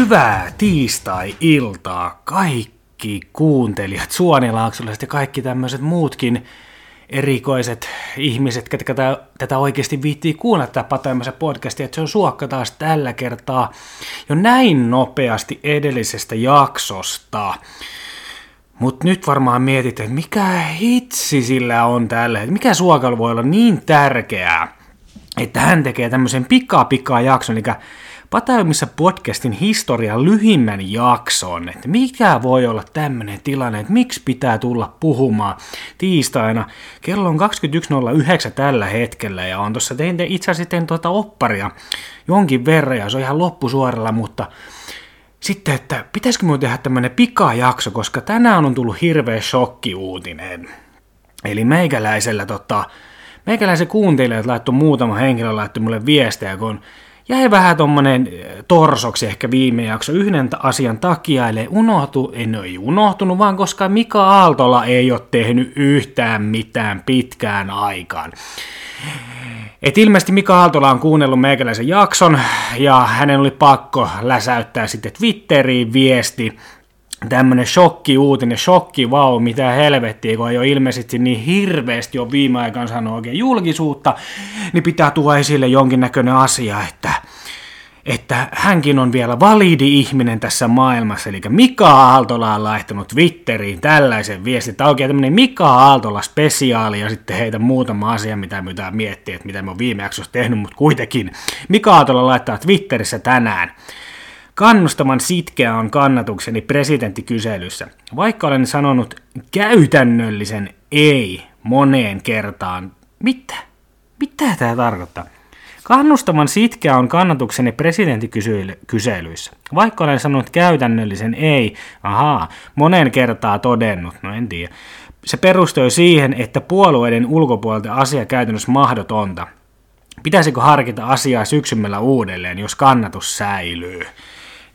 Hyvää tiistai-iltaa kaikki kuuntelijat, suonilaaksolaiset ja kaikki tämmöiset muutkin erikoiset ihmiset, ketkä tätä, tätä oikeasti viittii kuunnella tätä Patoimassa podcastia, että se on suokka taas tällä kertaa jo näin nopeasti edellisestä jaksosta. Mutta nyt varmaan mietit, että mikä hitsi sillä on tällä, että mikä suokalla voi olla niin tärkeää, että hän tekee tämmöisen pika-pika jakson, eli Pataimissa podcastin historian lyhimmän jakson, että mikä voi olla tämmöinen tilanne, että miksi pitää tulla puhumaan tiistaina. Kello on 21.09 tällä hetkellä ja on tuossa tein itse asiassa tein tuota opparia jonkin verran ja se on ihan loppusuoralla, mutta sitten, että pitäisikö minun tehdä tämmöinen pikajakso, koska tänään on tullut hirveä shokkiuutinen. Eli meikäläisellä tota, meikäläisen kuuntelijat laittoi muutama henkilö laittoi mulle viestejä, kun jäi vähän tommonen eh, torsoksi ehkä viime jakso yhden asian takia, eli unohtu, en ole unohtunut, vaan koska Mika Aaltola ei ole tehnyt yhtään mitään pitkään aikaan. Et ilmeisesti Mika Aaltola on kuunnellut meikäläisen jakson, ja hänen oli pakko läsäyttää sitten Twitteriin viesti, tämmönen shokki uutinen, shokki vau, wow, mitä helvettiä, kun ei ole ilmeisesti niin hirveästi jo viime aikaan sanonut oikein julkisuutta, niin pitää tuoda esille jonkinnäköinen asia, että että hänkin on vielä validi ihminen tässä maailmassa, eli Mika Aaltola on laittanut Twitteriin tällaisen viestin, että oikein tämmöinen Mika Aaltola spesiaali, ja sitten heitä muutama asia, mitä me miettiä, että mitä me on viime jaksossa tehnyt, mutta kuitenkin Mika Aaltola laittaa Twitterissä tänään, Kannustavan sitkeä on kannatukseni presidenttikyselyssä. Vaikka olen sanonut käytännöllisen ei moneen kertaan. Mitä? Mitä tämä tarkoittaa? Kannustavan sitkeä on kannatukseni presidenttikyselyissä. Vaikka olen sanonut käytännöllisen ei, ahaa, monen kertaa todennut, no en tiedä. Se perustui siihen, että puolueiden ulkopuolelta asia käytännössä mahdotonta. Pitäisikö harkita asiaa syksymällä uudelleen, jos kannatus säilyy?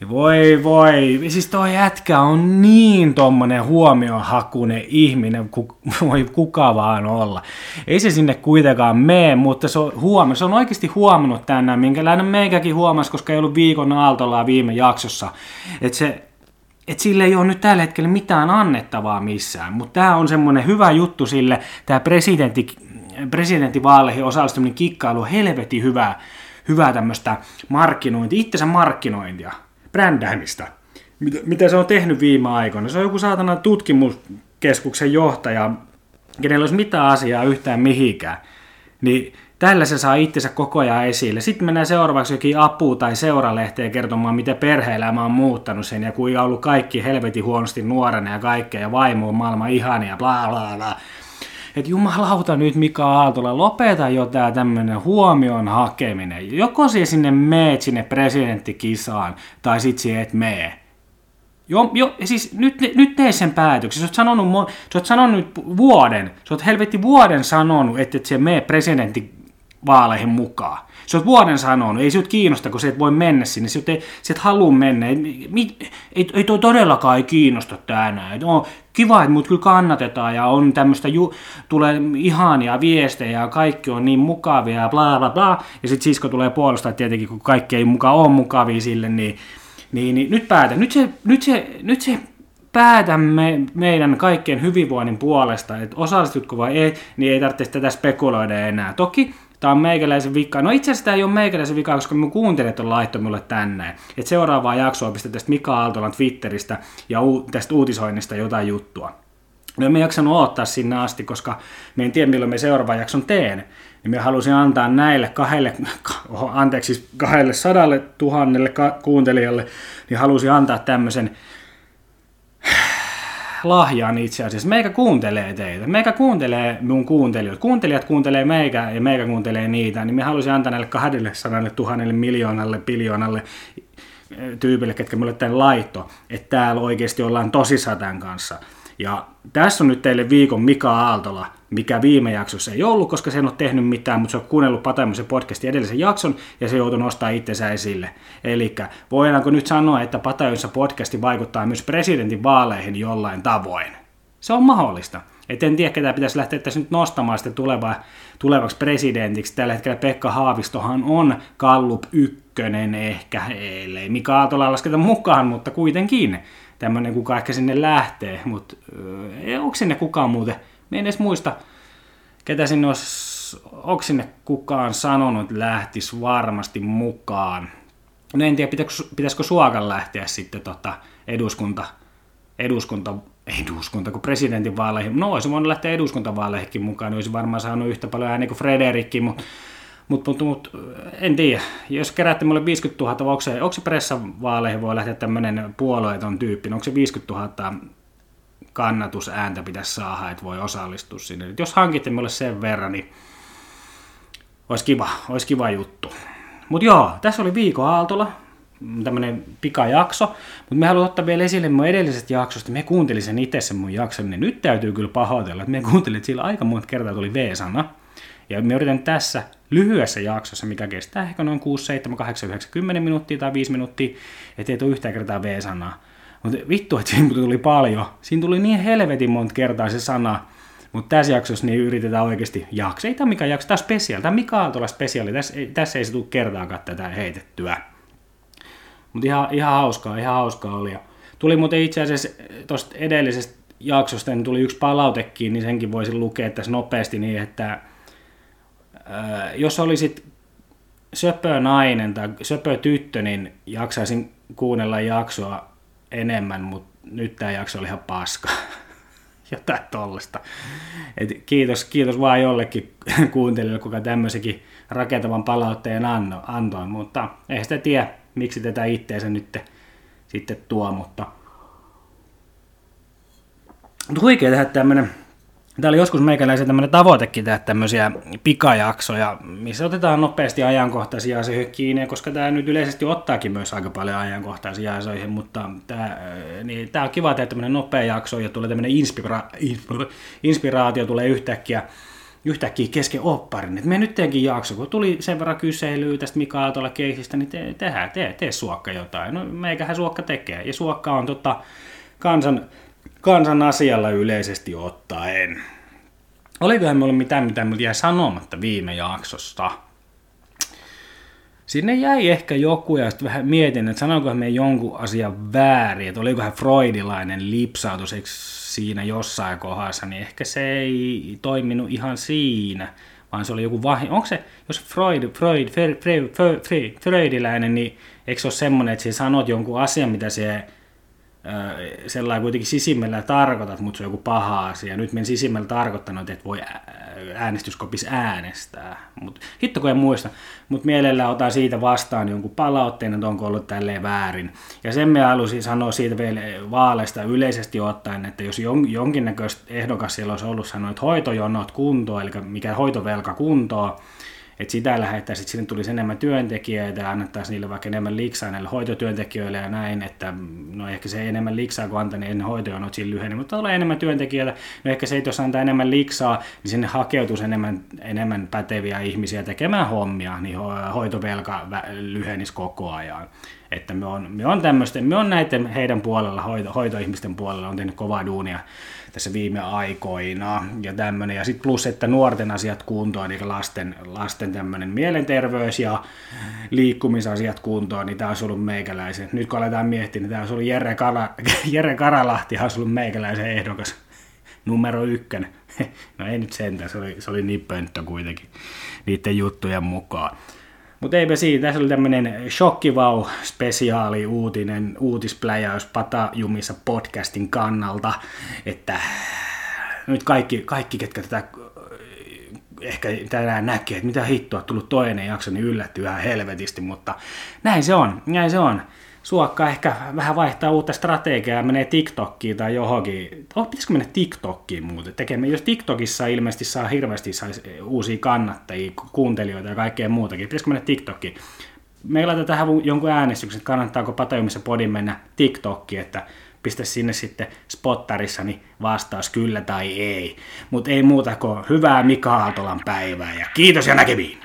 Voi voi, siis toi jätkä on niin tommonen huomionhakunen ihminen, ku, voi kuka vaan olla. Ei se sinne kuitenkaan mene, mutta se on, huoma, se on oikeasti huomannut tänään, minkälainen meikäkin huomasi, koska ei ollut viikon aaltolla viime jaksossa. Että se, et sille ei ole nyt tällä hetkellä mitään annettavaa missään, mutta tämä on semmoinen hyvä juttu sille, tämä presidentti, presidenttivaaleihin osallistuminen kikkailu, helvetin hyvää, hyvää tämmöistä markkinointia, itsensä markkinointia brändäämistä, mitä, mitä se on tehnyt viime aikoina. Se on joku saatana tutkimuskeskuksen johtaja, kenellä olisi mitään asiaa yhtään mihinkään. Niin tällä se saa itsensä koko ajan esille. Sitten mennään seuraavaksi jokin apu- tai seuralehteen kertomaan, miten perhe-elämä on muuttanut sen ja kuinka on ollut kaikki helvetin huonosti nuorena ja kaikkea ja vaimo on maailman ihania, bla bla bla että jumalauta nyt Mika Aaltola, lopeta jo tää tämmönen huomion hakeminen. Joko siis sinne meet sinne presidenttikisaan, tai sit siihen et mee. Jo, jo, siis nyt, nyt tee sen päätöksen. Sä oot sanonut, sä oot sanonut nyt vuoden, sä oot helvetti vuoden sanonut, että et se mee presidenttivaaleihin mukaan. Sä oot vuoden sanonut, ei se kiinnosta, kun se et voi mennä sinne, se et, se et halua mennä. Ei, ei, ei, ei toi todellakaan ei kiinnosta tänään. No, kiva, että mut kyllä kannatetaan ja on tämmöistä, tulee ihania viestejä ja kaikki on niin mukavia ja bla bla bla. Ja sitten sisko tulee puolustaa tietenkin, kun kaikki ei mukaan ole mukavia sille, niin, niin, niin nyt päätän. Nyt se, nyt se, nyt se päätämme meidän kaikkien hyvinvoinnin puolesta, että osallistutko vai ei, niin ei tarvitse tätä spekuloida enää. Toki Tämä on meikäläisen vika. No itse asiassa tämä ei ole meikäläisen vika, koska mun kuuntelijat on laittu mulle tänne. Että seuraavaa jaksoa pistetään tästä Mika Aaltolan Twitteristä ja u- tästä uutisoinnista jotain juttua. No en jaksanut odottaa sinne asti, koska me en tiedä milloin me seuraavan jakson teen. Niin me halusin antaa näille kahdelle, anteeksi, siis kahdelle sadalle tuhannelle kuuntelijalle, niin halusin antaa tämmöisen lahjaan itse asiassa. Meikä kuuntelee teitä. Meikä kuuntelee mun kuuntelijoita. Kuuntelijat kuuntelee meikä ja meikä kuuntelee niitä. Niin me halusin antaa näille 200 tuhannelle miljoonalle, biljoonalle eh, tyypille, ketkä mulle tämän laitto, että täällä oikeasti ollaan tosissaan tämän kanssa. Ja tässä on nyt teille viikon Mika Aaltola, mikä viime jaksossa ei ollut, koska se ei ole tehnyt mitään, mutta se on kuunnellut Pataimosen podcastin edellisen jakson ja se joutui nostaa itsensä esille. Eli voidaanko nyt sanoa, että Pataimosen podcasti vaikuttaa myös presidentin vaaleihin jollain tavoin? Se on mahdollista. Et en tiedä, ketä pitäisi lähteä tässä nyt nostamaan sitten tuleva, tulevaksi presidentiksi. Tällä hetkellä Pekka Haavistohan on Kallup 1 ykkönen ehkä, ellei Mika Aaltola lasketa mukaan, mutta kuitenkin tämmöinen, kuka ehkä sinne lähtee, mutta onko sinne kukaan muuten, me en edes muista, ketä sinne olisi, onko sinne kukaan sanonut, että lähtisi varmasti mukaan. No en tiedä, pitäisikö, pitäisikö Suokan lähteä sitten tota eduskunta, eduskunta, eduskunta kuin presidentinvaaleihin. No olisi voinut lähteä eduskuntavaaleihinkin mukaan, niin olisi varmaan saanut yhtä paljon ääniä kuin Frederikki, mutta mutta mut, mut, en tiedä, jos keräätte mulle 50 000, onko se, onko se pressavaaleihin voi lähteä tämmöinen puolueeton tyyppi, onko se 50 000 kannatusääntä pitäisi saada, että voi osallistua sinne. Et jos hankitte mulle sen verran, niin olisi kiva, olisi kiva juttu. Mutta joo, tässä oli viikon Aaltola, tämmöinen pikajakso, mutta me haluan ottaa vielä esille mun edellisestä jaksosta, me kuuntelin sen itse sen mun jakson, niin nyt täytyy kyllä pahoitella, että me kuuntelin, että sillä aika monta kertaa tuli V-sana, ja me yritän tässä lyhyessä jaksossa, mikä kestää ehkä noin 6, 7, 8, 9, 10 minuuttia tai 5 minuuttia, ettei tule yhtään kertaa V-sanaa. Mutta vittu, että siinä tuli paljon. Siinä tuli niin helvetin monta kertaa se sana. Mutta tässä jaksossa niin yritetään oikeasti jakso. Ei tämä mikä jakso, tämä on spesiaali. Tämä Mika Aaltola spesiaali. Tässä, tässä ei se tule kertaakaan tätä heitettyä. Mutta ihan, ihan hauskaa, ihan hauskaa oli. Tuli muuten itse asiassa tuosta edellisestä jaksosta, niin tuli yksi palautekin, niin senkin voisin lukea tässä nopeasti niin, että jos olisit söpö nainen tai söpö tyttö, niin jaksaisin kuunnella jaksoa enemmän, mutta nyt tämä jakso oli ihan paska. Jotain tollasta. Et kiitos, kiitos vaan jollekin kuuntelijalle, kuka tämmöisenkin rakentavan palautteen anno, antoi, mutta ei sitä tiedä, miksi tätä itteensä nyt sitten tuo, mutta, mutta huikea tehdä tämmöinen Tämä oli joskus meikäläisen tämmöinen tavoitekin tehdä tämmöisiä pikajaksoja, missä otetaan nopeasti ajankohtaisia asioihin kiinni, koska tämä nyt yleisesti ottaakin myös aika paljon ajankohtaisia asioihin, mutta tämä, niin tämä on kiva tehdä tämmöinen nopea jakso ja tulee tämmöinen inspira- inspiraatio tulee yhtäkkiä, yhtäkkiä kesken opparin. Et me nyt teenkin jakso, kun tuli sen verran kyselyä tästä Mika Aaltola keisistä, niin te, tehdään, tee, tee suokka jotain. No meikähän suokka tekee. Ja suokka on tota, kansan kansan asialla yleisesti ottaen. Olikohan meillä mitään, mitä me jäi sanomatta viime jaksosta? Sinne jäi ehkä joku ja sitten vähän mietin, että sanoinkohan me jonkun asian väärin, että olikohan freudilainen lipsautus siinä jossain kohdassa, niin ehkä se ei toiminut ihan siinä, vaan se oli joku vahi. Onko se, jos Freud, Freud, Freud, Freud, Freud, Freudilainen, niin eikö se ole semmoinen, että sinä sanot jonkun asian, mitä se sellainen kuitenkin sisimmällä tarkoitat, mutta se on joku paha asia. Nyt men sisimmällä tarkoittanut, että voi äänestyskopis äänestää. Mut, hitto kun en muista, mutta mielellään otan siitä vastaan jonkun palautteen, että onko ollut tälleen väärin. Ja sen me halusin sanoa siitä vielä vaaleista yleisesti ottaen, että jos jonkinnäköistä ehdokas siellä olisi ollut sanoa, että hoitojonot kuntoon, eli mikä hoitovelka kuntoon, että sitä lähettäisiin, että sinne tulisi enemmän työntekijöitä ja annettaisiin niille vaikka enemmän liksaa näille hoitotyöntekijöille ja näin, että no ehkä se enemmän liksaa kuin antaa, niin ennen hoitojonot siinä lyheni, mutta tulee enemmän työntekijöitä, no ehkä se, että jos antaa enemmän liksaa, niin sinne hakeutuisi enemmän, enemmän päteviä ihmisiä tekemään hommia, niin hoitovelka lyhenisi koko ajan. Että me on, me on tämmöisten, me on näiden heidän puolella, hoito, hoitoihmisten puolella on tehnyt kovaa duunia tässä viime aikoina ja tämmöinen. Ja sitten plus, että nuorten asiat kuntoon, eli lasten, lasten tämmöinen mielenterveys ja liikkumisasiat kuntoon, niin tämä olisi ollut meikäläisen. Nyt kun aletaan miettiä, niin tämä olisi ollut Jere, Kala, Jere Karalahti, olisi ollut meikäläisen ehdokas numero ykkönen. No ei nyt sentään, se oli, se oli niin pönttö kuitenkin niiden juttujen mukaan. Mutta eipä siinä, tässä oli tämmöinen shokkivau spesiaali uutinen, uutispläjäys Patajumissa podcastin kannalta, että nyt kaikki, kaikki ketkä tätä ehkä tänään näkee, että mitä hittoa tullut toinen jakso, niin yllättyy ihan helvetisti, mutta näin se on, näin se on suokka ehkä vähän vaihtaa uutta strategiaa ja menee TikTokkiin tai johonkin. Oh, pitäisikö mennä TikTokkiin muuten tekemään? Jos TikTokissa ilmeisesti saa hirveästi saisi uusia kannattajia, kuuntelijoita ja kaikkea muutakin, pitäisikö mennä TikTokkiin? Me laitetaan tähän jonkun äänestyksen, että kannattaako Patajumissa podin mennä TikTokkiin, että pistä sinne sitten spottarissa niin vastaus kyllä tai ei. Mutta ei muuta kuin hyvää Mika Aaltolan päivää ja kiitos ja näkemiin!